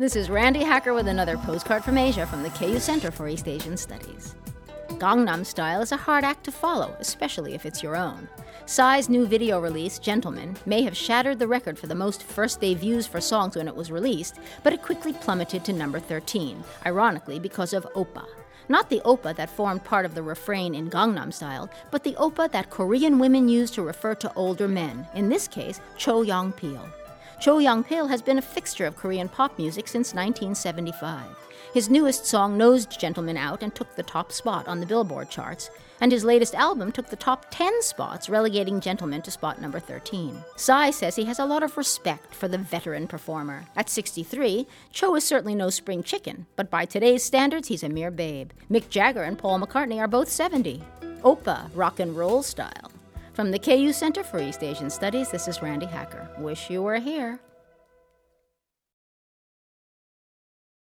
This is Randi Hacker with another postcard from Asia from the KU Center for East Asian Studies. Gangnam Style is a hard act to follow, especially if it's your own. Psy's new video release, Gentleman, may have shattered the record for the most first day views for songs when it was released, but it quickly plummeted to number 13, ironically because of Oppa. Not the Oppa that formed part of the refrain in Gangnam Style, but the Oppa that Korean women use to refer to older men, in this case, Cho Yong-pil. Cho Yong-pil has been a fixture of Korean pop music since 1975. His newest song nosed Gentleman out and took the top spot on the Billboard charts, and his latest album took the top 10 spots, relegating Gentleman to spot number 13. Psy says he has a lot of respect for the veteran performer. At 63, Cho is certainly no spring chicken, but by today's standards, he's a mere babe. Mick Jagger and Paul McCartney are both 70. Oppa, rock and roll style. From the KU Center for East Asian Studies, this is Randi Hacker. Wish you were here.